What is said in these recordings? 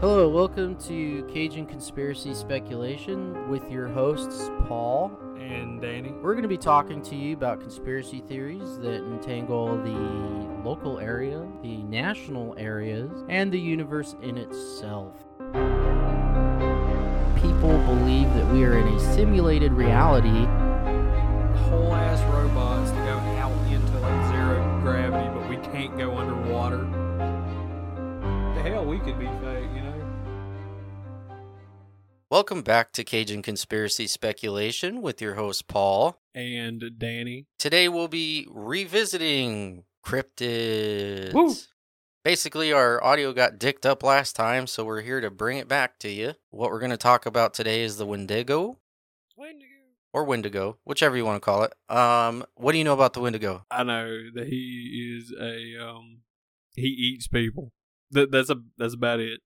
Hello, welcome to Cajun Conspiracy Speculation with your hosts, Paul. And Danny. We're going to be talking to you about conspiracy theories that entangle the local area, the national areas, and the universe in itself. People believe that we are in a simulated reality. Whole ass robots to go out into like zero gravity, but we can't go underwater. The hell, we could be fake? Welcome back to Cajun Conspiracy Speculation with your host, Paul. And Danny. Today we'll be revisiting cryptids. Woo! Basically, our audio got dicked up last time, so we're here to bring it back to you. What we're going to talk about today is the Wendigo or Wendigo, whichever you want to call it. Um, what do you know about the Wendigo? I know that he is a um he eats people. That that's a that's about it.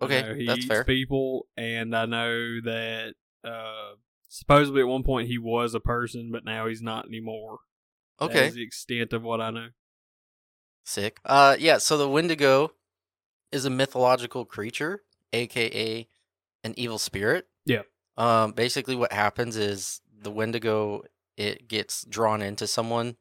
Okay, know he that's eats fair. people, and I know that uh supposedly at one point he was a person, but now he's not anymore. Okay, the extent of what I know. sick. Uh, yeah. So the Wendigo is a mythological creature, aka an evil spirit. Yeah. Um, basically, what happens is the Wendigo it gets drawn into someone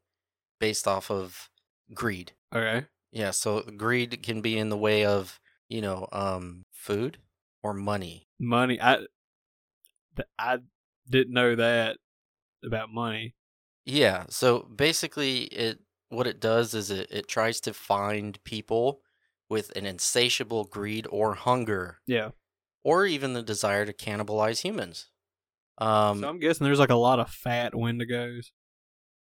based off of greed. Okay. Yeah, so greed can be in the way of, you know, um, food or money. money. I th- I didn't know that about money. Yeah, so basically it what it does is it, it tries to find people with an insatiable greed or hunger Yeah. or even the desire to cannibalize humans. Um so I'm guessing there's like a lot of fat Wendigos.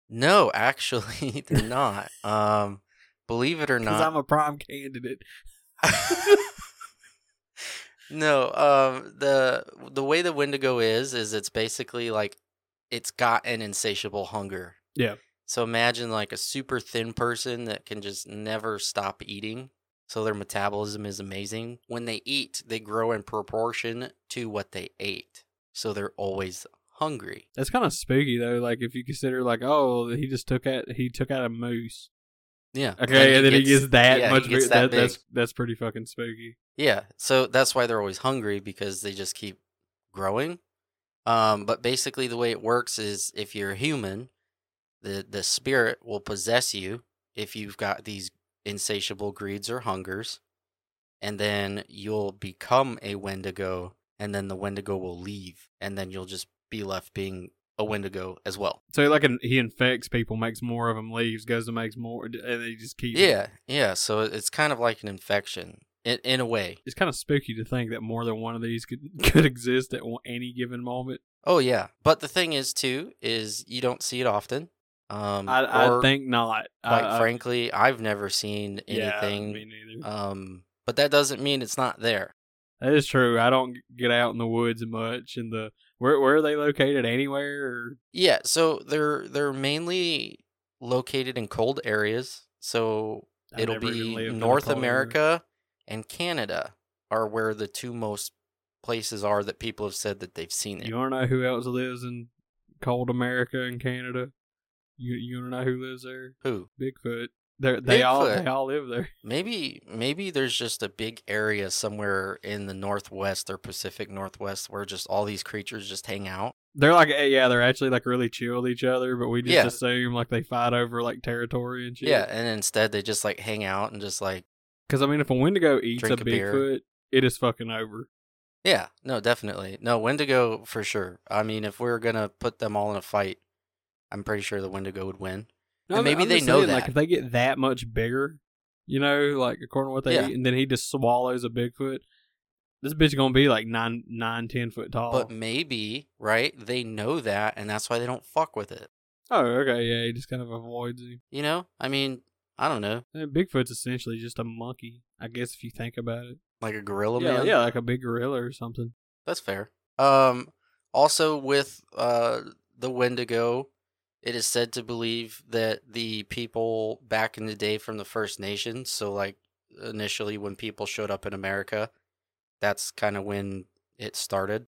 no, actually they're not. Um believe it or not. I'm a prime candidate. No, um, the the way the Wendigo is is it's basically like it's got an insatiable hunger. Yeah. So imagine like a super thin person that can just never stop eating. So their metabolism is amazing. When they eat, they grow in proportion to what they ate. So they're always hungry. That's kind of spooky though. Like if you consider like, oh, he just took out he took out a moose. Yeah. Okay, and, then he gets that yeah, much gets big. that That, that's that's pretty fucking spooky. Yeah, so that's why they're always hungry because they just keep growing. Um, but basically, the way it works is if you're a human, the the spirit will possess you if you've got these insatiable greeds or hungers, and then you'll become a Wendigo, and then the Wendigo will leave, and then you'll just be left being a Wendigo as well. So like an, he infects people, makes more of them, leaves, goes and makes more, and they just keep. Yeah, yeah. So it's kind of like an infection in in a way. It's kind of spooky to think that more than one of these could could exist at any given moment. Oh yeah, but the thing is too is you don't see it often. Um, I, I think not. quite I, frankly, I've never seen yeah, anything. me neither. um, but that doesn't mean it's not there. That is true. I don't get out in the woods much. And the where where are they located? Anywhere? Or, Yeah, so they're they're mainly located in cold areas. So I've it'll be lived in a North. America and Canada are where the two most places are that people have said that they've seen it. You want to know who else lives in cold America and Canada? You you want to know who lives there? Who? Bigfoot. They they all they all live there. Maybe maybe there's just a big area somewhere in the northwest or Pacific Northwest where just all these creatures just hang out. They're like eh, yeah, they're actually like really chill with each other, but we just Yeah. assume like they fight over like territory and shit. Yeah, and instead they just like hang out and just like Because I mean, if a Wendigo eats a a. Bigfoot, it is fucking over. yeah, no, definitely. No, Wendigo for sure. I mean, if we are going to put them all in a fight, I'm pretty sure the Wendigo would win. No, And maybe I'm they know saying, Like if they get that much bigger, you know, like according to what they Yeah. eat, and then he just swallows a Bigfoot, this bitch gonna be like nine, nine, ten foot tall. But maybe, right? They know that and that's why they don't fuck with it. oh, okay, yeah, he just kind of avoids him. You know? I mean, I don't know. And Bigfoot's essentially just a monkey, I guess, if you think about it. Like a gorilla yeah, man. yeah, like a big gorilla or something. That's fair. Um, also with uh the Wendigo, it is said to believe that the people back in the day from the First Nations, so like initially when people showed up in America, that's kind of when it started.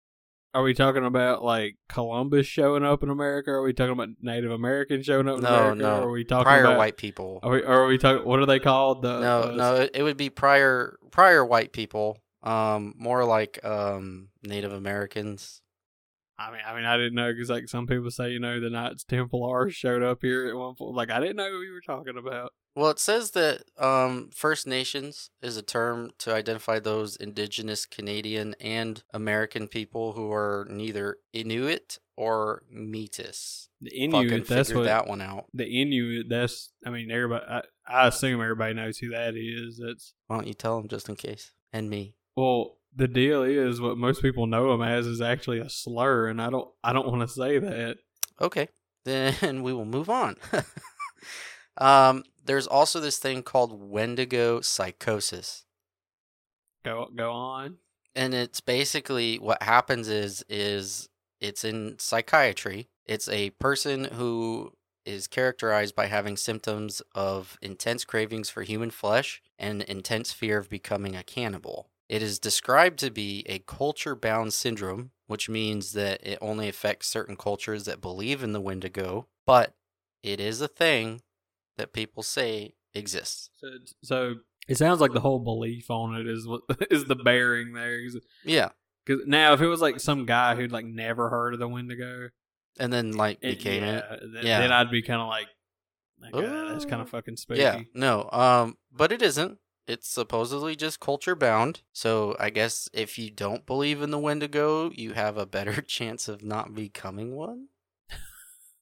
Are we talking about like Columbus showing up in America? Are we talking about Native Americans showing up in No, America? no. Or are we talking Prior about white people. Are we, are we talking? What are they called? The no, uh, no, it would be prior prior white people. Um, more like um Native Americans. I mean, I mean, I didn't know because like some people say, you know, the Knights Templar showed up here at one point. Like I didn't know who you were talking about. Well, it says that um, First Nations is a term to identify those indigenous Canadian and American people who are neither Inuit or Métis. The Fucking Inuit. That's what that one out. the Inuit. That's. I mean, everybody. I, I assume everybody knows who that is. That's Why don't you tell them just in case? And me. well. The deal is what most people know him as is actually a slur, and I don't. I don't want to say that. Okay, then we will move on. um, there's also this thing called Wendigo psychosis. Go go on. and it's basically what happens is is it's in psychiatry it's a person who is characterized by having symptoms of intense cravings for human flesh and intense fear of becoming a cannibal it is described to be a culture bound syndrome which means that it only affects certain cultures that believe in the wendigo but it is a thing that people say exists So, so it sounds like the whole belief on it is what is the bearing there. yeah Because now, if it was like some guy who'd like never heard of the Wendigo, and then like it, became yeah, it Then, Yeah. then I'd be kind of like, okay, that's kind of fucking spooky. Yeah, no, um, but it isn't. It's supposedly just culture bound. So I guess if you don't believe in the Wendigo, you have a better chance of not becoming one.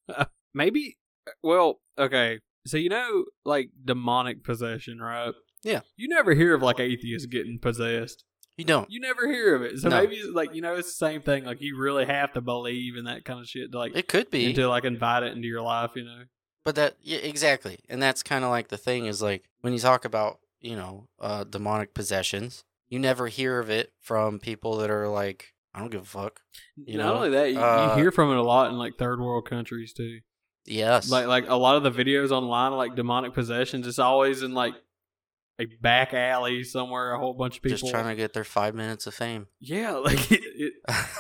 Uh, maybe. Uh, well, okay. So you know, like demonic possession, right? Yeah. You never hear of like atheists getting possessed. You don't. You never hear of it. So No. maybe it's like you know, it's the same thing. Like you really have to believe in that kind of shit to like It could be, to like invite it into your life. You know. but that yeah, exactly, and that's kind of like the thing is like when you talk about you know uh, demonic possessions, you never hear of it from people that are like, I don't give a fuck. You Not know? only that, you, Uh, you hear from it a lot in like third world countries too. Yes, Like like a lot of the videos online, like demonic possessions, it's always in like a back alley somewhere. A whole bunch of people just trying to get their five minutes of fame. Yeah, like it, it,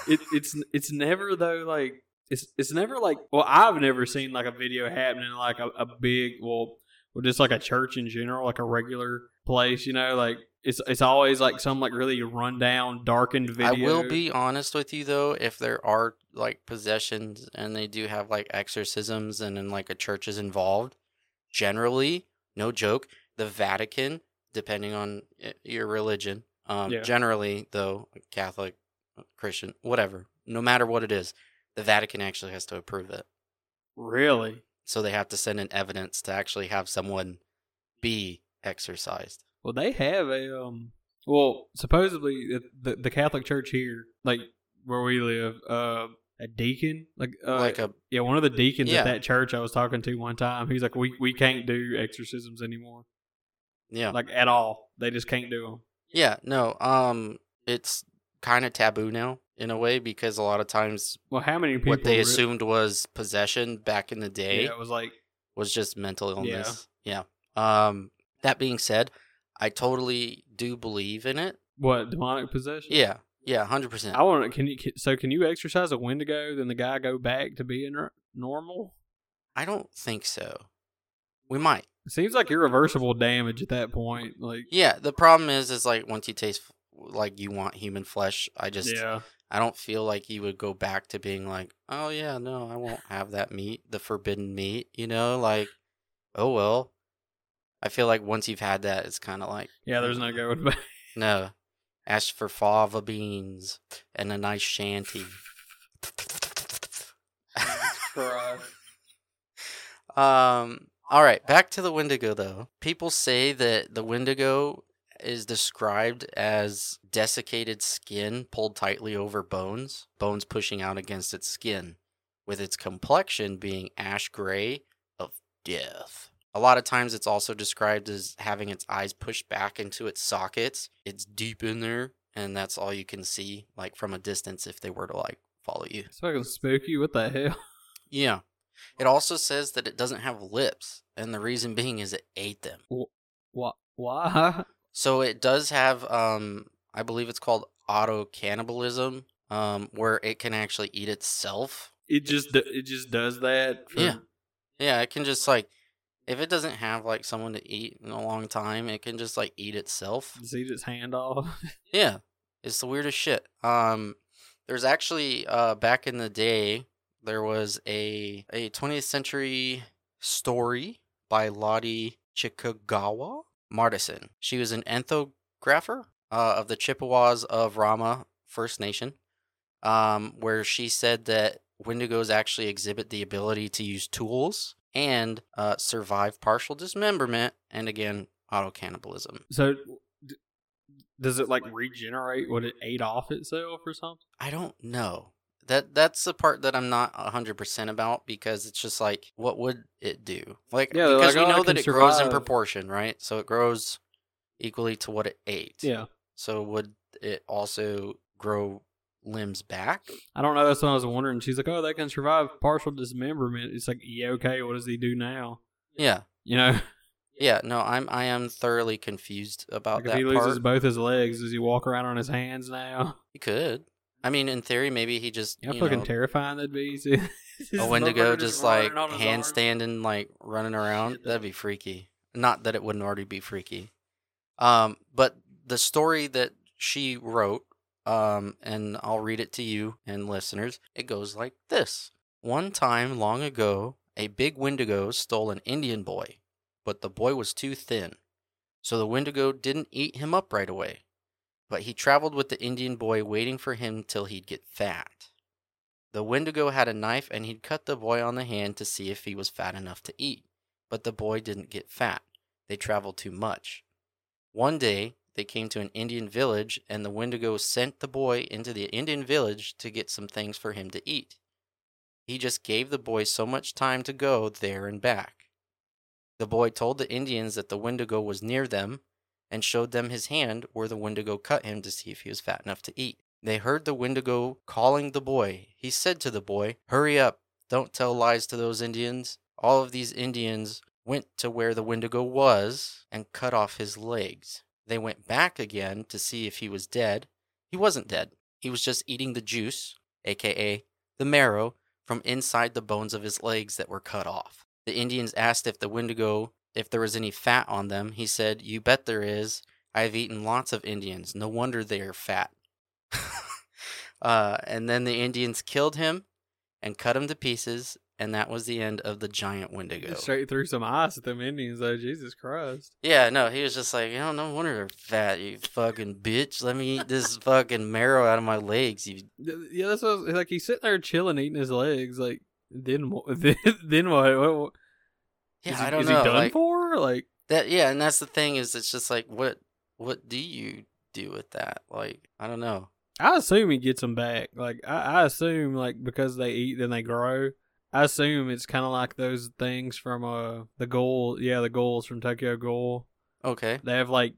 it it's it's never though like it's it's never like well I've never seen like a video happening like a, a big well well just like a church in general like a regular place you know like it's it's always like some like really rundown darkened video. I will be honest with you though, if there are like possessions and they do have like exorcisms and then like a church is involved, generally, no joke, the Vatican, depending on your religion, um, Yeah. generally though, Catholic, Christian, whatever, no matter what it is, the Vatican actually has to approve it. really So they have to send in evidence to actually have someone be exorcised. well they have a um well supposedly the the, Catholic Church here like where we live uh a deacon like uh, like a yeah one of the deacons Yeah. at that church I was talking to one time he's like we we can't do exorcisms anymore. yeah. like at all. They just can't do them. Yeah, no, um, it's kind of taboo now in a way because a lot of times Well, how many people? what they assumed was possession back in the day Yeah, it was like was just mental Yeah. illness. Yeah. Um, that being said, I totally do believe in it. what demonic possession. Yeah, yeah, hundred percent. I want to. Can you? So can you exercise a Wendigo? Then the guy go back to being r- normal. I don't think so. We might. It seems like irreversible damage at that point. Like Yeah. The problem is, is like once you taste like you want human flesh, I just yeah, I don't feel like you would go back to being like, oh yeah, no, I won't have that meat, the forbidden meat. You know, like, oh well. I feel like once you've had that, it's kind of like, yeah. There's no going back. no, ask for fava beans and a nice chianti. um. All right, back to the Wendigo though. People say that the Wendigo is described as desiccated skin pulled tightly over bones, bones pushing out against its skin, with its complexion being ash gray of death. A lot of times it's also described as having its eyes pushed back into its sockets. It's deep in there, and that's all you can see, like from a distance if they were to like follow you. It's fucking spooky. What the hell? Yeah. It also says that it doesn't have lips, and the reason being is it ate them. What? Why? So it does have, um, I believe it's called auto cannibalism, um, where it can actually eat itself. It just it just does that. For, Yeah. Yeah, it can just like, if it doesn't have like someone to eat in a long time, it can just like eat itself. Just eat its hand off. Yeah, It's the weirdest shit. Um, there's actually uh back in the day there was a a 20th century story by Lottie Chikagawa Martison. She was an ethnographer uh, of the Chippewas of Rama First Nation, um, where she said that Wendigos actually exhibit the ability to use tools and uh, survive partial dismemberment and again auto cannibalism. So, d- does it like regenerate what it ate off itself or something? I don't know. That that's the part that I'm not hundred percent about because it's just like, what would it do? Like, Yeah, because like, we "Oh, know that can it grows in proportion, right? So it grows equally to what it ate. Yeah, So would it also grow limbs back? I don't know. That's what I was wondering. She's like, "Oh, they can survive partial dismemberment." It's like, yeah, okay. What does he do now? Yeah, You know, yeah. No, I'm I am thoroughly confused about like if that he loses part. both his legs, does he walk around on his hands now? He could. I mean, in theory, maybe he just Yeah, you fucking know, terrifying that'd be. a Wendigo just like handstanding, like running around. That'd be freaky. Not that it wouldn't already be freaky. Um, but the story that she wrote, um, and I'll read it to you and listeners. It goes like this: One time, long ago, a big Wendigo stole an Indian boy, but the boy was too thin, so the Wendigo didn't eat him up right away. But he traveled with the Indian boy, waiting for him till he'd get fat. The Wendigo had a knife and he'd cut the boy on the hand to see if he was fat enough to eat. But the boy didn't get fat. They traveled too much. One day, they came to an Indian village and the Wendigo sent the boy into the Indian village to get some things for him to eat. He just gave the boy so much time to go there and back. The boy told the Indians that the Wendigo was near them and showed them his hand where the Wendigo cut him to see if he was fat enough to eat. They heard the Wendigo calling the boy. He said to the boy, Hurry up, don't tell lies to those Indians. All of these Indians went to where the Wendigo was and cut off his legs. They went back again to see if he was dead. He wasn't dead. He was just eating the juice, aka the marrow, from inside the bones of his legs that were cut off. The Indians asked if the Wendigo if there was any fat on them. He said, You bet there is. I have eaten lots of Indians. No wonder they are fat. uh, and then the Indians killed him and cut him to pieces, and that was the end of the giant Wendigo. straight through some ice at them Indians, though. Jesus Christ. Yeah, no, he was just like, you know, no wonder they're fat, you fucking bitch. Let me eat this fucking marrow out of my legs. You Yeah, that's what was, like. He's sitting there chilling, eating his legs. Like, then what? Then, then what? what, what yeah, he, I don't is know. he done like, for? Like, that yeah, and that's the thing is it's just like what what do you do with that? Like, I don't know. I assume he gets them back. Like, I, I assume like because they eat, then they grow. I assume it's kind of like those things from uh the ghoul. Yeah, the ghouls from Tokyo Ghoul. Okay. They have like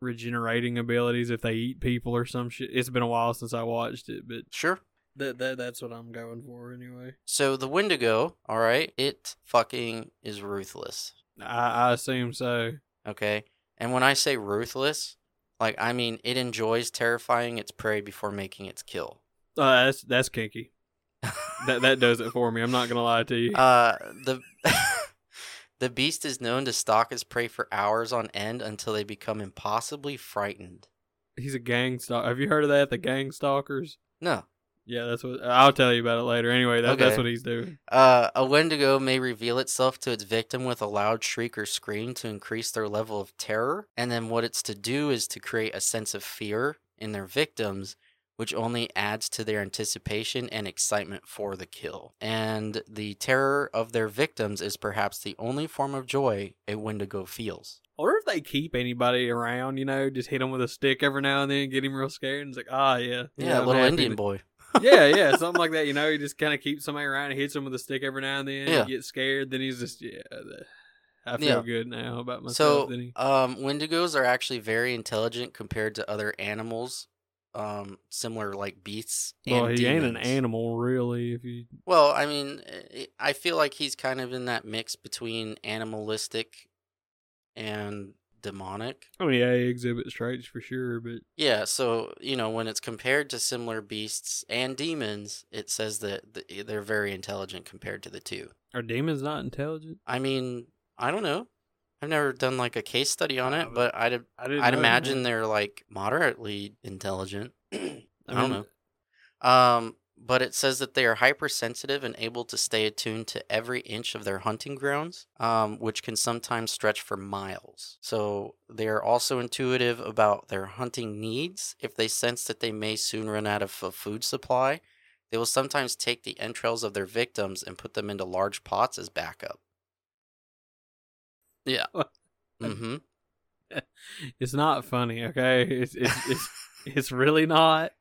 regenerating abilities if they eat people or some shit. It's been a while since I watched it, but Sure. that, that that's what I'm going for anyway. So the Wendigo, all right, it fucking is ruthless. I, I assume so. Okay. And when I say ruthless, like I mean it enjoys terrifying its prey before making its kill. Uh, that's that's kinky. That that does it for me. I'm not gonna lie to you. Uh, the the beast is known to stalk its prey for hours on end until they become impossibly frightened. He's a gang stalker. Have you heard of that? The gang stalkers. No. Yeah, that's what I'll tell you about it later. Anyway, that, that's what he's doing. Uh, a Wendigo may reveal itself to its victim with a loud shriek or scream to increase their level of terror. And then what it's to do is to create a sense of fear in their victims, which only adds to their anticipation and excitement for the kill. And the terror of their victims is perhaps the only form of joy a Wendigo feels. Wonder if they keep anybody around. You know, just hit him with a stick every now and then, get him real scared, and it's like, ah, yeah, Yeah, I'm little Indian boy. yeah, yeah, something like that. You know, he just kind of keeps somebody around, and hits him with a stick every now and then. Yeah. He gets scared, then he's just yeah. the- I feel Yeah. good now about myself. So, he, um, Wendigos are actually very intelligent compared to other animals, um, similar like beasts. well, he ain't an animal really. If you Well, I mean, eh, I feel like he's kind of in that mix between animalistic and demonic. I mean, yeah, he exhibits traits for sure, but Yeah, so, you know, when it's compared to similar beasts and demons, it says that they're very intelligent compared to the two. are demons not intelligent? I mean, I don't know. I've never done like a case study on it, but I'd I didn't. I'd imagine they're like moderately intelligent. I, I don't mean, know. Um, but it says that they are hypersensitive and able to stay attuned to every inch of their hunting grounds, um, which can sometimes stretch for miles. So they are also intuitive about their hunting needs. If they sense that they may soon run out of a food supply, they will sometimes take the entrails of their victims and put them into large pots as backup. Yeah. mm-hmm. It's not funny, okay? It's it's it's, it's really not.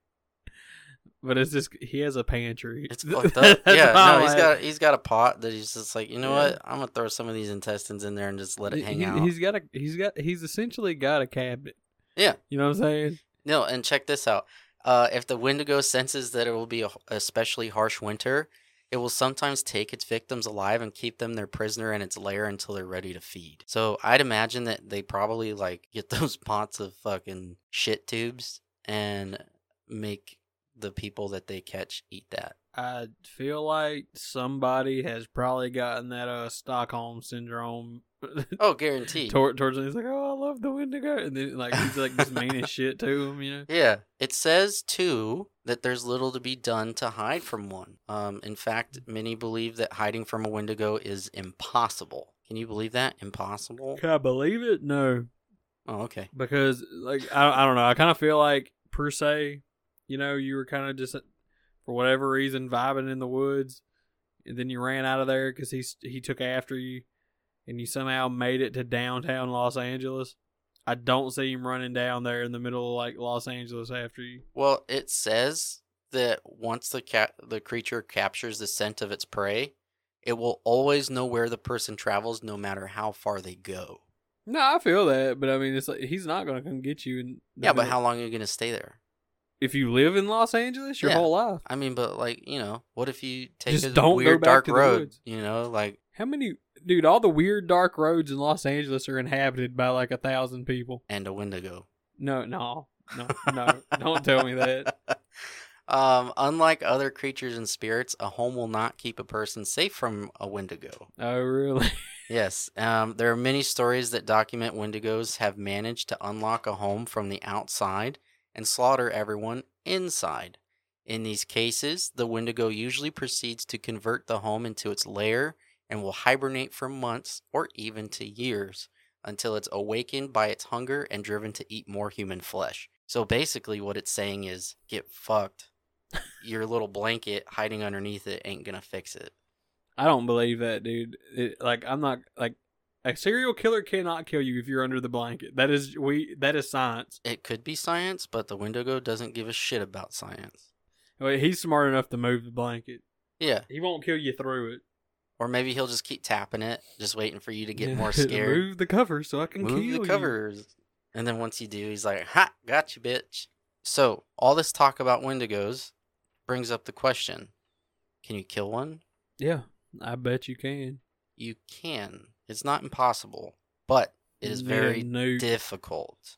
But it's just he has a pantry. It's fucked up. yeah, no, he's got he's got a pot that he's just like, you know Yeah. what? I'm gonna throw some of these intestines in there and just let it hang he, out. He's got a he's got he's essentially got a cabinet. Yeah. You know what I'm saying? No, and check this out. Uh, if the Wendigo senses that it will be a especially harsh winter, it will sometimes take its victims alive and keep them their prisoner in its lair until they're ready to feed. So I'd imagine that they probably like get those pots of fucking shit tubes and make the people that they catch eat that. I feel like somebody has probably gotten that uh Stockholm syndrome Oh, guaranteed. toward, towards him. He's like, "Oh, I love the Wendigo," and then like he's like just mean as shit to him, you know. Yeah, it says too that there's little to be done to hide from one. Um, in fact, many believe that hiding from a Wendigo is impossible. Can you believe that? Impossible? Can I believe it? No, Oh, okay. because like I I don't know. I kind of feel like per se, you know, you were kind of just for whatever reason vibing in the woods, and then you ran out of there because he he took after you, and you somehow made it to downtown Los Angeles. I don't see him running down there in the middle of like Los Angeles after you. Well, it says that once the cat the creature captures the scent of its prey, it will always know where the person travels, no matter how far they go. No, I feel that, but I mean, it's like he's not gonna come get you. The Yeah, but how long are you gonna stay there? if you live in Los Angeles your Yeah. whole life? I mean, but like you know, what if you take Just a weird dark to road? You know, like How many, dude? All the weird dark roads in Los Angeles are inhabited by like a thousand people. and a Wendigo. No, no, no, no! don't tell me that. Um, unlike other creatures and spirits, a home will not keep a person safe from a Wendigo. Oh, really? Yes, um, there are many stories that document Wendigos have managed to unlock a home from the outside and slaughter everyone inside. In these cases, the Wendigo usually proceeds to convert the home into its lair and will hibernate for months or even to years until it's awakened by its hunger and driven to eat more human flesh. So basically, what it's saying is get fucked. Your little blanket hiding underneath it ain't gonna fix it. I don't believe that, dude. It, like, I'm not like a serial killer cannot kill you if you're under the blanket. That is we. That is science. It could be science, but the Wendigo doesn't give a shit about science. Well, he's smart enough to move the blanket. Yeah, He won't kill you through it. Or maybe he'll just keep tapping it, just waiting for you to get more scared. move the cover so I can Move kill the you. covers. And then once you do, he's like, "Ha, got you, bitch." So all this talk about Wendigos brings up the question: Can you kill one? Yeah, I bet you can. You can. It's not impossible, but it is very no. difficult.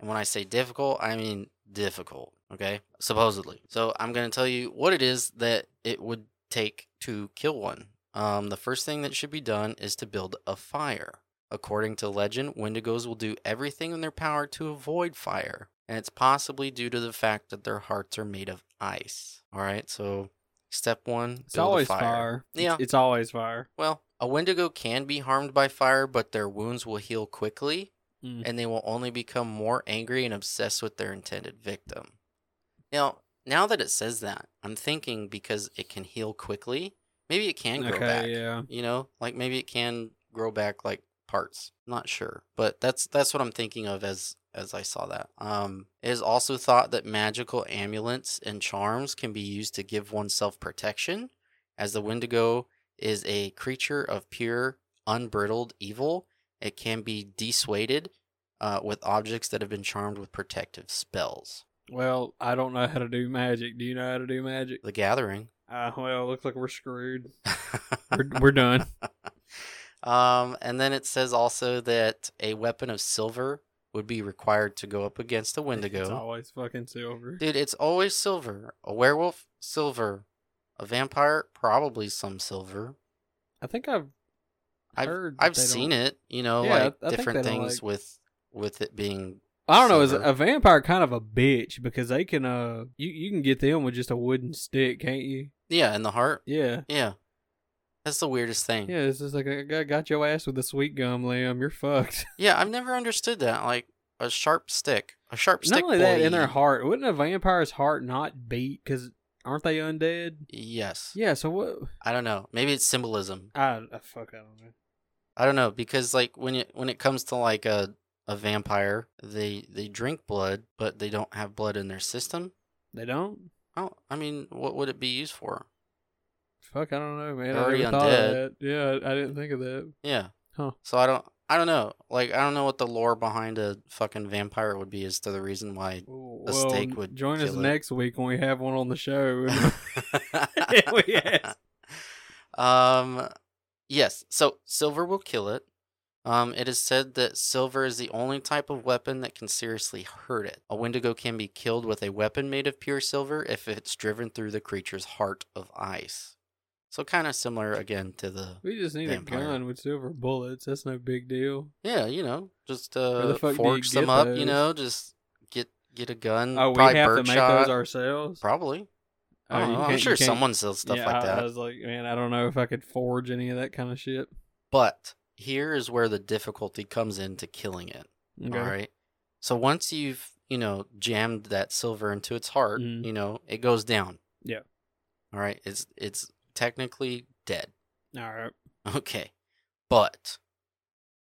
And when I say difficult, I mean difficult, okay? Supposedly. So I'm going to tell you what it is that it would take to kill one. Um, the first thing that should be done is to build a fire. According to legend, Wendigos will do everything in their power to avoid fire, and it's possibly due to the fact that their hearts are made of ice. All right, so step one: It's always fire. It's- Yeah. it's, always fire. Well, a Wendigo can be harmed by fire, but their wounds will heal quickly, Mm. and they will only become more angry and obsessed with their intended victim. Now, now that it says that, I'm thinking because it can heal quickly, maybe it can grow Okay, back. yeah. You know, like maybe it can grow back like parts. Not sure, but that's that's what I'm thinking of as as I saw that. Um, it is also thought that magical amulets and charms can be used to give oneself protection, as the Wendigo is a creature of pure, unbridled evil. It can be dissuaded uh, with objects that have been charmed with protective spells. Well, I don't know how to do magic. Do you know how to do magic? The Gathering. Uh, well, looks like we're screwed. We're, we're done. Um, and then it says also that a weapon of silver would be required to go up against a Wendigo. It's always fucking silver. Dude, it's always silver. A werewolf, silver. A vampire, probably some silver. I think I've I've heard I've seen don't- it. You know, Yeah, like I think different things like- with with it being. I don't know. Is a vampire kind of a bitch because they can uh you you can get them with just a wooden stick, can't you? Yeah, in the heart. Yeah. Yeah, that's the weirdest thing. Yeah, it's just like I got- your ass with a sweet gum, Liam. You're fucked. Yeah, I've never understood that. Like a sharp stick, a sharp stick. Not only that, in their heart, wouldn't a vampire's heart not beat? Because aren't they undead? Yes. Yeah. So what? I don't know. Maybe it's symbolism. I, I fuck. I don't know. I don't know because like when it when it comes to like a a vampire, they they drink blood, but they don't have blood in their system. They don't. Oh, I mean, what would it be used for? Fuck. I don't know, man. They're I already never thought of undead. that. Yeah, I, didn't think of that. Yeah. Huh. So I don't I don't know. Like I don't know what the lore behind a fucking vampire would be as to the reason why. Well, A steak would join us it. next week when we have one on the show. we ask. um yes, so silver will kill it. Um, it is said that silver is the only type of weapon that can seriously hurt it. A Wendigo can be killed with a weapon made of pure silver if it's driven through the creature's heart of ice. So kind of similar again to the We just need Vampire. a gun with silver bullets. That's no big deal. yeah, you know, just uh, fuck do you forge them up. those? You know, just get get a gun. Oh, we have to make birdshot. those ourselves. Probably. Oh, know. I'm sure someone sells stuff yeah, like that. I was like, man, I don't know if I could forge any of that kind of shit. But here is where the difficulty comes into killing it. Okay. All right. So once you've, you know, jammed that silver into its heart, Mhm. you know, it goes down. Yeah. All right. It's it's technically dead. All right. Okay. But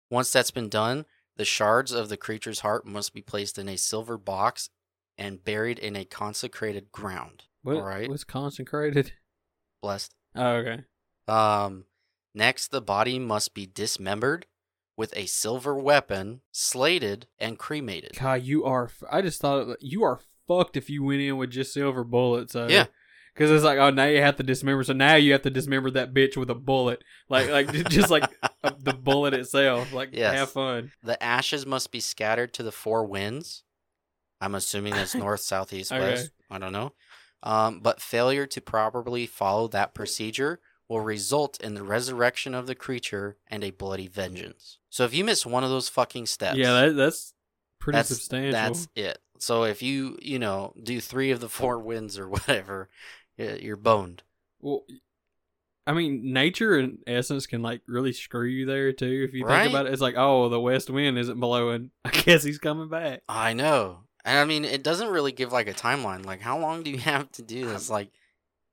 once that's been done, the shards of the creature's heart must be placed in a silver box and buried in a consecrated ground. What, All right. What's consecrated? Blessed. Oh, okay. Um, next, the body must be dismembered with a silver weapon, slated, and cremated. God, you are. f- I just thought it- you are fucked if you went in with just silver bullets. Uh, Yeah. Because it's like, oh, now you have to dismember. So now you have to dismember that bitch with a bullet, like, like just like uh, the bullet itself. Like, Yes. have fun. The ashes must be scattered to the four winds. I'm assuming that's north, south, east, Okay. west. I don't know. Um, but failure to properly follow that procedure will result in the resurrection of the creature and a bloody vengeance. So if you miss one of those fucking steps, Yeah, that, that's pretty that's substantial. That's it. So if you you know do three of the four wins or whatever, you're boned. Well, I mean, nature in essence can like really screw you there too. If you Right? think about it, it's like, oh, the west wind isn't blowing. I guess he's coming back. I know, and I mean it doesn't really give like a timeline. Like how long do you have to do this? Like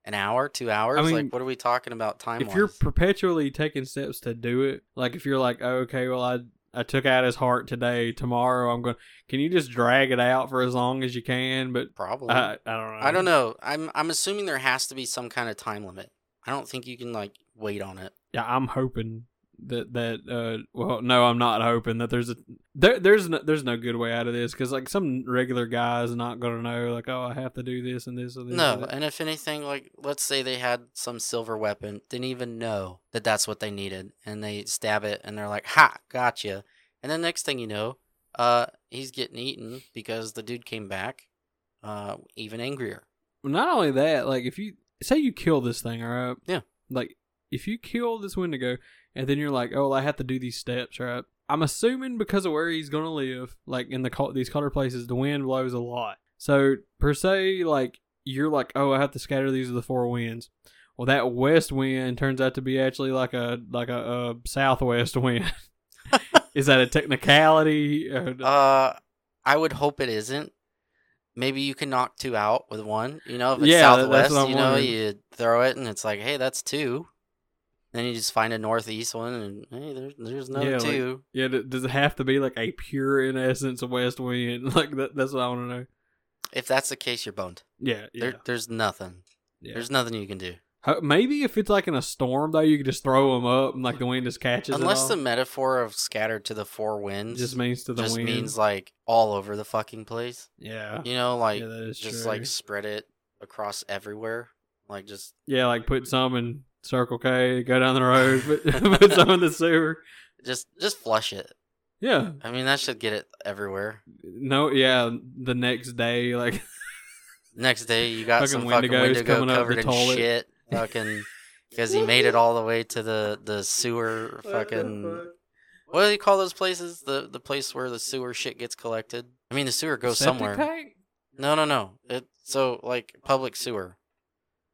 an hour, two hours? mean, like what are we talking about time? If you're perpetually taking steps to do it, like if you're like, oh, okay, well, I I took out his heart today. Tomorrow, I'm going. Can you just drag it out for as long as you can? But probably. I, I don't know. I don't know. I'm I'm assuming there has to be some kind of time limit. I don't think you can like wait on it. Yeah, I'm hoping that that uh well no i'm not hoping that there's a there, there's no there's no good way out of this because like some regular guy is not gonna know like oh i have to do this and this and this No, and and if anything, like let's say they had some silver weapon, didn't even know that that's what they needed, and they stab it, and they're like, "Ha, gotcha!" And then next thing you know, uh, he's getting eaten because the dude came back, uh, even angrier. Not only that like if you say you kill this thing all right Yeah. like if you kill this wendigo and then you're like oh well, i have to do these steps right i'm assuming because of where he's gonna live like in the these colder places the wind blows a lot so per se like you're like oh i have to scatter these are the four winds well that west wind turns out to be actually like a like a, uh southwest wind is that a technicality Uh, Uh, I would hope it isn't. Maybe you can knock two out with one. You know, if it's Yeah, southwest, you know, wondering. you throw it, and it's like, hey, that's two. Then you just find a northeast one, and hey, there's there's another Yeah, like- yeah does it have to be like a pure in essence west wind like that, that's what i want to know if that's the case, you're boned. yeah yeah, There, there's nothing. yeah. There's nothing you can do. Maybe if it's like in a storm though, you could just throw them up and like the wind just catches Unless the metaphor of scattered to the four winds just means to the just wind. means like all over the fucking place. yeah, You know, like yeah, just true. like spread it across everywhere. Like just yeah, like put some in Circle K, go down the road, put, put some in the sewer. just just flush it. Yeah, I mean, that should get it everywhere. no, yeah. The next day, like Next day, you got Fucking some fucking Wendigos Wendigo coming up covered the in toilet. shit. Fucking because he made it all the way to the the sewer fucking. What do you call those places? The the place where the sewer shit gets collected. I mean, the sewer goes Septic somewhere. tank? No, no, no. It so like public sewer,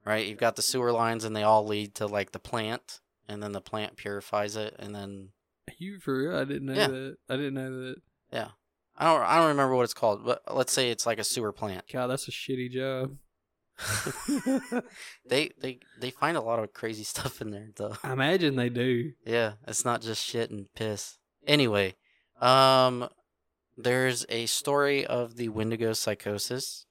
right? You've got the sewer lines, and they all lead to like the plant, and then the plant purifies it, and then You for real? I didn't know Yeah. that. I didn't know that. Yeah, I don't I don't remember what it's called, but let's say it's like a sewer plant. God, that's a shitty job. they they they find a lot of crazy stuff in there, though. I imagine they do. Yeah, it's not just shit and piss. Anyway, um, there's a story of the Wendigo psychosis.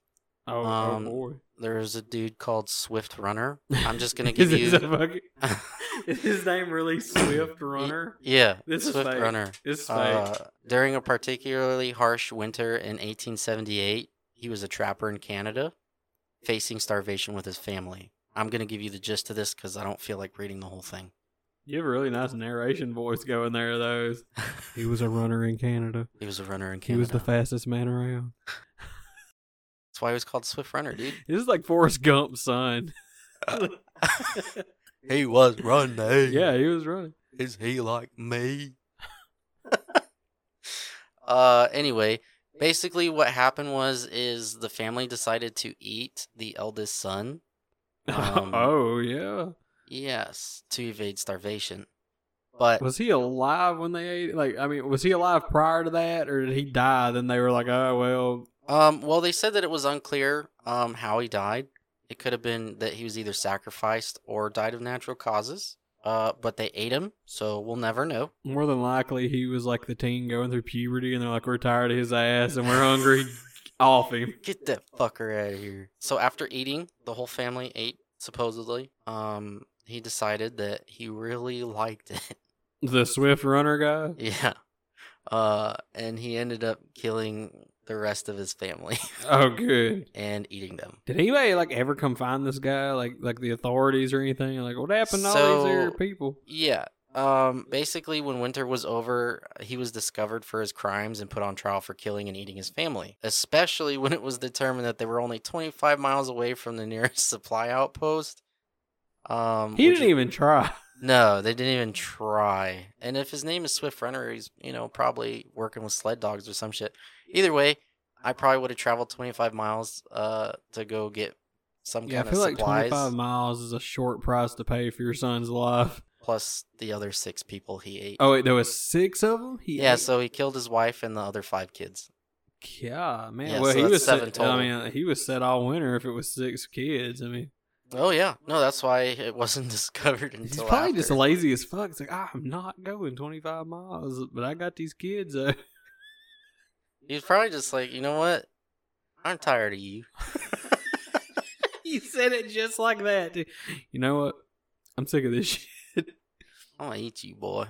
Oh, Um, oh boy. There's a dude called Swift Runner. I'm just gonna give is, you. Is, a fucking, is his name really Swift Runner? yeah, This Swift fake. Runner. It's fake. Uh, during a particularly harsh winter in 1878, he was a trapper in Canada, facing starvation with his family. I'm gonna give you the gist of this because I don't feel like reading the whole thing. you have a really nice narration voice going there, though. He was a runner in Canada. he was a runner in He was the fastest man around. That's why he was called Swift Runner, dude. This is like Forrest Gump's son. he was running. yeah, he was running. Is he like me? uh anyway, basically what happened was is the family decided to eat the eldest son. Um, oh yeah. Yes, to evade starvation. But Was he alive when they ate? Like, I mean, was he alive prior to that, or did he die? Then they were like, "Oh well." Um well they said that it was unclear um how he died. It could have been that he was either sacrificed or died of natural causes. Uh but they ate him, so we'll never know. More than likely, he was like the teen going through puberty, and they're like, "We're tired of his ass, and we're hungry. Off him." Get that fucker out of here. So after eating, the whole family ate supposedly. Um, he decided that he really liked it. The Swift Runner guy. yeah. Uh, and he ended up killing the rest of his family Oh, good. and eating them. Did anybody like ever come find this guy? Like, like the authorities or anything? Like, what happened to all these people? Yeah. Um, basically, when winter was over, he was discovered for his crimes and put on trial for killing and eating his family. Especially when it was determined that they were only 25 miles away from the nearest supply outpost. Um, He didn't even try. No, they didn't even try. And if his name is Swift Runner, he's you know probably working with sled dogs or some shit. Either way, I probably would have traveled 25 miles uh to go get some Yeah, I feel like 25 miles is a short price to pay for your son's life. plus the other six people he ate. Oh, wait, there was six of them? He yeah, ate- so he killed his wife and the other five kids. Yeah, man. Yeah, well, so he was seven set, total. I mean, he was set all winter if it was six kids. I mean, Oh yeah, no, that's why it wasn't discovered until he's probably just after. lazy as fuck. It's like, "Ah, I'm not going 25 miles, but I got these kids. He's probably just like, you know what? I'm tired of you. you said it just like that. dude. You know what? I'm sick of this shit. I'm gonna eat you, boy.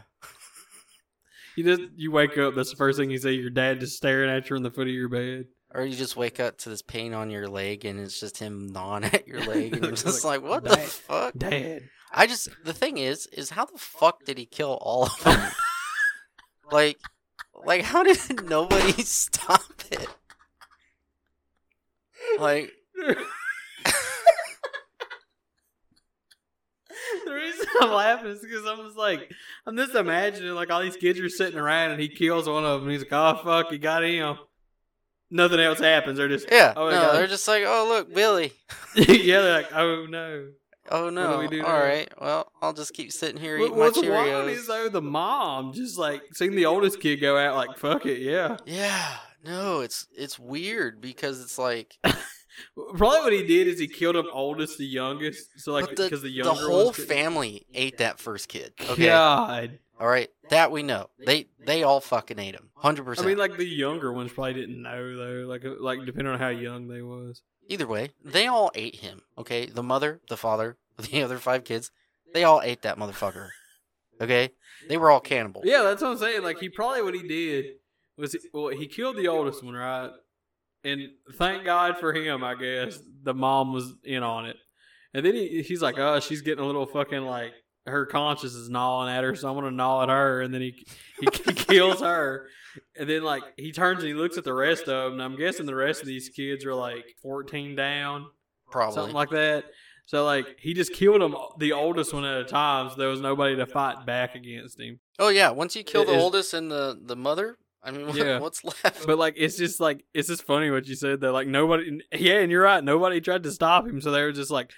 You just you wake up. That's the first thing you see. Your dad just staring at you in the foot of your bed. Or you just wake up to this pain on your leg and it's just him gnawing at your leg and you're It's just like, like, what the fuck? Dad. I just the thing is, is how the fuck did he kill all of them? like like how did nobody stop it? Like the reason I'm laughing is because I'm just like, I'm just imagining like all these kids are sitting around and he kills one of them. And he's like, oh fuck, he got him. Nothing else happens. They're just Yeah, Oh no, they're just like, oh look, Billy. yeah. They're like, oh no. Oh do no, we do all now? right. Well, I'll just keep sitting here What, eating my what's wild Cheerios. is though the mom just like seeing the oldest kid go out like fuck it, yeah. Yeah, no, it's it's weird because it's like Probably what he did is he killed him oldest to youngest. So like the, because the, the younger whole family ate that first kid. Okay, God. All right, that we know. They they all fucking ate him, hundred percent. I mean, like the younger ones probably didn't know though. Like, uh, like depending on how young they was. Either way, they all ate him. Okay, the mother, the father, the other five kids, they all ate that motherfucker. Okay, they were all cannibals. Yeah, that's what I'm saying. Like, he probably what he did was, he, well, he killed the oldest one, right? And thank God for him, I guess. The mom was in on it, and then he, he's like, "Oh, she's getting a little fucking like her conscience is gnawing at her, so I'm gonna gnaw at her." And then he he, he kills her, and then like he turns and he looks at the rest of them. And I'm guessing the rest of these kids are like 14 down. Probably. something like that. So like he just killed them, the oldest one at a time. So there was nobody to fight back against him. Oh yeah, once you kill It the is- oldest and the the mother, I mean, what, Yeah. what's left? But like it's just like it's just funny what you said though. Like nobody, yeah, and you're right. Nobody tried to stop him, so they were just like,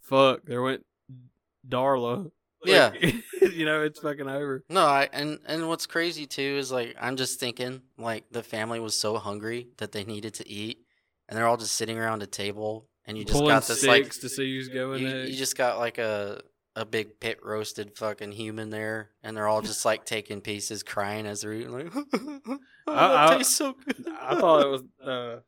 "Fuck." There went Darla. Yeah. you know it's fucking over. No, I and and what's crazy too is like I'm just thinking like the family was so hungry that they needed to eat, and they're all just sitting around a table, and you just Pulling got this like to see who's going you, you just got like a a big pit roasted fucking human there, and they're all just like taking pieces, crying as they're eating, like oh, I- I- tastes so good. I thought it was uh,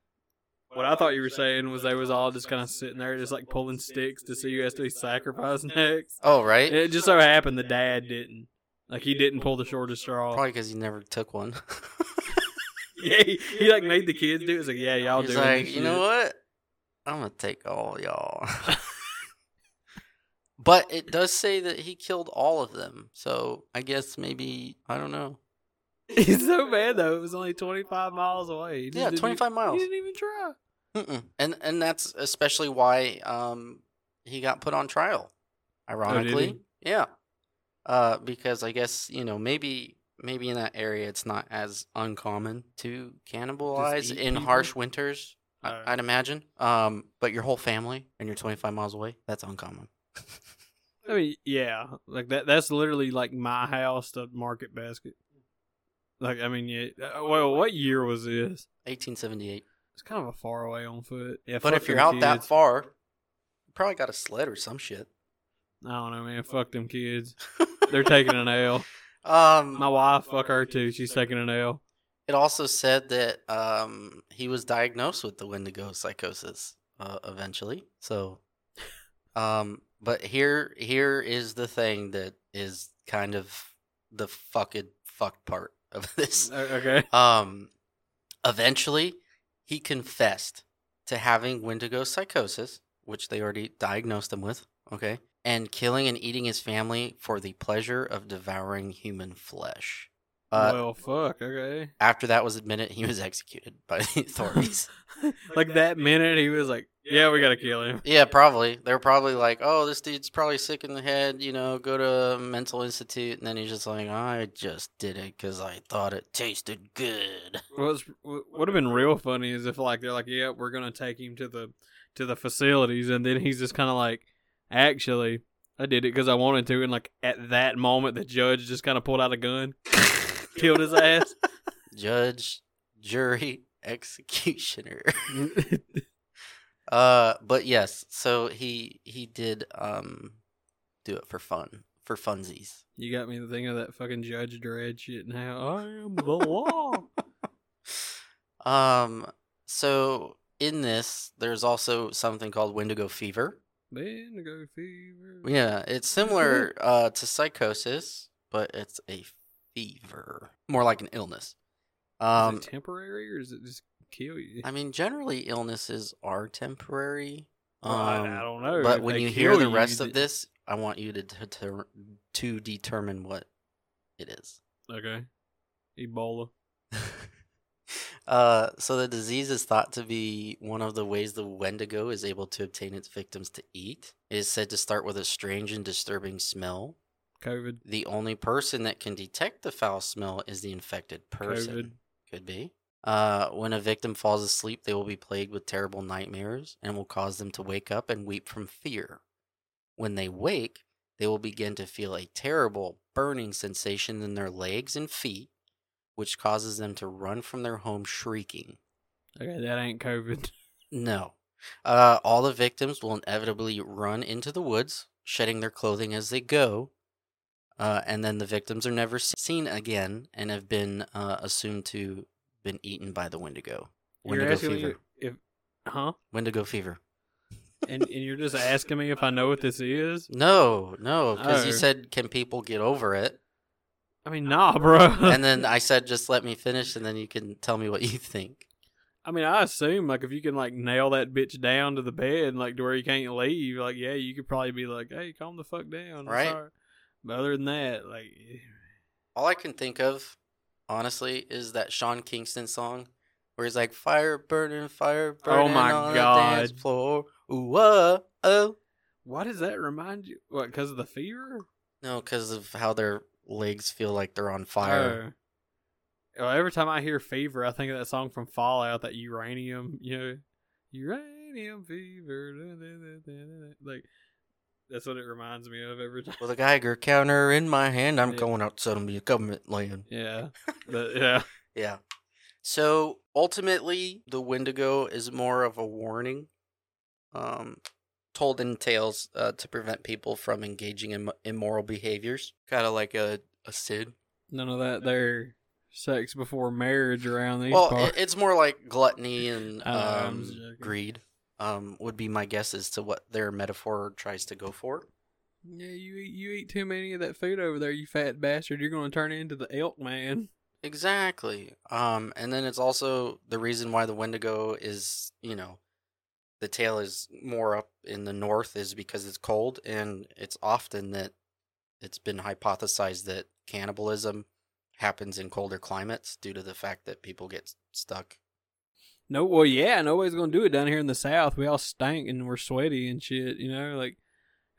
what I thought you were saying was they was all just kind of sitting there, just like pulling sticks to see who has to be sacrificed next. Oh right, It just so happened the dad didn't. Like he didn't pull the shortest straw. probably because he never took one. Yeah, he, he like made the kids do it. It's like, yeah, y'all He's do like, you know what? I'm gonna take all y'all. but it does say that he killed all of them, so I guess maybe I don't know. He's so bad though. It was only twenty five miles away. Yeah, 25 even- miles. He didn't even try. Mm-mm. And and that's especially why um he got put on trial. Ironically, yeah, uh, because I guess you know maybe maybe in that area it's not as uncommon to cannibalize in people? harsh winters. Oh. I, I'd imagine. Um, but your whole family and you're 25 miles away, that's uncommon. I mean, yeah, like that. That's literally like my house to Market Basket. Like, I mean, yeah. uh, Well, what year was this? 1878. It's kind of a far away on foot. Yeah, But if you're out that far, you probably got a sled or some shit. I don't know, man. Fuck them kids. They're taking an L. um, My wife, fuck her too. She's taking an L. it also said that um, he was diagnosed with the Wendigo psychosis uh, eventually. So, um, but here, here is the thing that is kind of the fucking fuck part of this. Okay. Um, eventually, he confessed to having Wendigo psychosis, which they already diagnosed him with. Okay, and killing and eating his family for the pleasure of devouring human flesh. Uh, well, fuck. Okay. after that was admitted, he was executed by the authorities. like that minute, he was like, "Yeah, we gotta kill him." yeah, probably. They're probably like, "Oh, this dude's probably sick in the head. You know, go to a mental institute." And then he's just like, "I just did it because I thought it tasted good." What's what would have been real funny is if like they're like, "Yeah, we're gonna take him to the to the facilities," and then he's just kind of like, "Actually, I did it because I wanted to," and like at that moment, the judge just kind of pulled out a gun, killed his ass. Judge, jury, executioner. uh, but yes, so he he did um do it for fun, for funsies. you got me to think of that fucking Judge Dredd shit. Now I am the law. Um, so in this, there's also something called Wendigo fever. Wendigo fever. Yeah, it's similar uh, to psychosis, but it's a fever, more like an illness. Um, is it temporary or is it just kill you? I mean, generally illnesses are temporary. Um, I, I don't know. but when you hear the you, rest of th- this, I want you to to, to determine what it is. okay, Ebola. uh, so the disease is thought to be one of the ways the Wendigo is able to obtain its victims to eat. It is said to start with a strange and disturbing smell. COVID. The only person that can detect the foul smell is the infected person. COVID. Could be. Uh, when a victim falls asleep, they will be plagued with terrible nightmares and will cause them to wake up and weep from fear. When they wake, they will begin to feel a terrible burning sensation in their legs and feet, which causes them to run from their home shrieking. Okay, that ain't COVID. No. Uh, all the victims will inevitably run into the woods, shedding their clothing as they go. Uh, and then the victims are never seen again and have been uh, assumed to been eaten by the Wendigo. You're Wendigo fever. if, huh? Wendigo fever. And and you're just asking me if I know what this is? No, no, because you Oh. said, "Can people get over it?" I mean, nah, bro. And then I said, "Just let me finish, and then you can tell me what you think." I mean, I assume like if you can like nail that bitch down to the bed, like to where you can't leave, like yeah, you could probably be like, hey, calm the fuck down, Right. sorry." But other than that, like, eh. All I can think of, honestly, is that Sean Kingston song where he's like, "Fire burning, fire burning Oh my on the dance God. floor." Ooh, whoa, oh. Why does that remind you? What? Because of the fever? No, because of how their legs feel like they're on fire. Oh. Well, every time I hear fever, I think of that song from Fallout, that uranium, you know, uranium fever. da, da, da. Like that's what it reminds me of every time. With a Geiger counter in my hand, I'm Yeah. going outside of the government land. Yeah, but yeah, Yeah. So ultimately, the Wendigo is more of a warning, um, told in tales uh, to prevent people from engaging in immoral behaviors, kind of like a a Sid. none of that there sex before marriage around these well, parts. it, it's more like gluttony and Oh, um, greed. Um, would be my guess as to what their metaphor tries to go for. yeah, you eat you eat too many of that food over there, you fat bastard. You're going to turn into the elk man. Exactly. Um, and then it's also the reason why the Wendigo is, you know, the tail is more up in the north is because it's cold, and it's often that it's been hypothesized that cannibalism happens in colder climates due to the fact that people get stuck. No, well, yeah, nobody's gonna do it down here in the south. We all stink and we're sweaty and shit. You know, like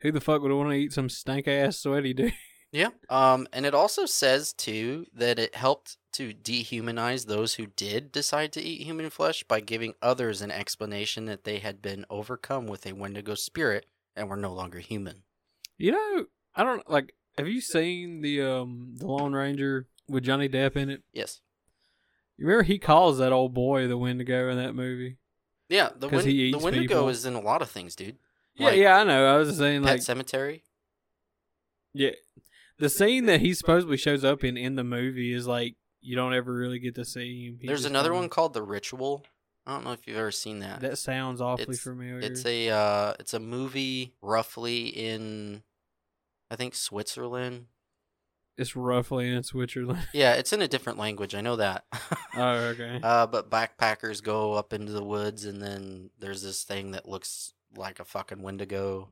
who the fuck would want to eat some stank ass sweaty dude? Yeah. Um, and it also says too that it helped to dehumanize those who did decide to eat human flesh by giving others an explanation that they had been overcome with a Wendigo spirit and were no longer human. You know, I don't like. Have you seen the um the Lone Ranger with Johnny Depp in it? Yes. You remember he calls that old boy the Wendigo in that movie? Yeah, the he the Wendigo people. is in a lot of things, dude. Yeah, Like yeah, I know. I was saying, Pet like, Cemetery. yeah, the scene that he supposedly shows up in in the movie is like you don't ever really get to see him. He There's another kinda- one called The Ritual. I don't know if you've ever seen that. that sounds awfully It's- familiar. It's a uh, it's a movie roughly in, I think Switzerland. It's roughly in Switzerland. Yeah, it's in a different language. I know that. oh, okay. Uh, but backpackers go up into the woods, and then there's this thing that looks like a fucking Wendigo.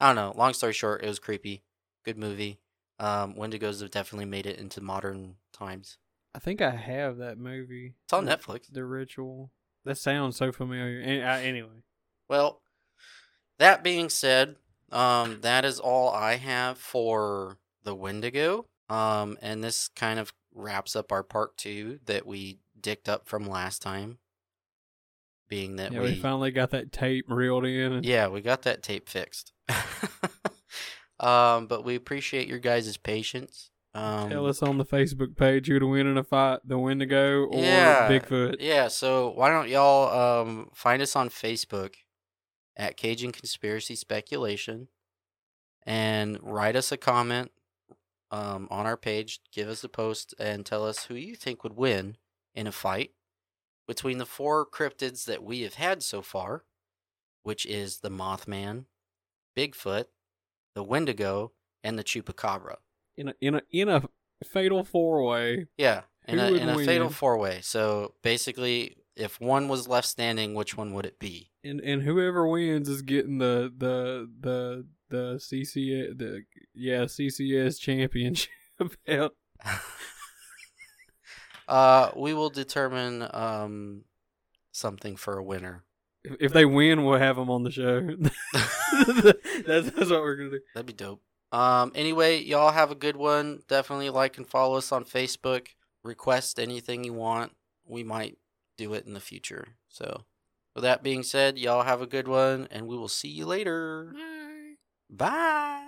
I don't know. Long story short, it was creepy. Good movie. Um, Wendigos have definitely made it into modern times. I think I have that movie. It's on The- Netflix. The Ritual. That sounds so familiar. Uh, anyway, Well, that being said, um, that is all I have for the Wendigo. Um, and this kind of wraps up our part two that we dicked up from last time. Being that yeah, we, we finally got that tape reeled in. And yeah, we got that tape fixed. um, but we appreciate your guys' patience. Um, Tell us on the Facebook page who to win in a fight, the Wendigo or Yeah. Bigfoot. Yeah, so why don't y'all um find us on Facebook at Cajun Conspiracy Speculation and write us a comment um on our page, give us a post and tell us who you think would win in a fight between the four cryptids that we have had so far, which is the Mothman, Bigfoot, the Wendigo, and the Chupacabra. In a in a in a fatal four way. Yeah, in a in a fatal four way. So basically, if one was left standing, which one would it be? And and whoever wins is getting the the the the CCS the yeah CCS championship belt. uh, we will determine um something for a winner. If, if they win, we'll have them on the show. that's that's what we're gonna do. That'd be dope. Um. Anyway, y'all have a good one. Definitely like and follow us on Facebook. Request anything you want. We might do it in the future. So, with that being said, y'all have a good one, and we will see you later. Bye.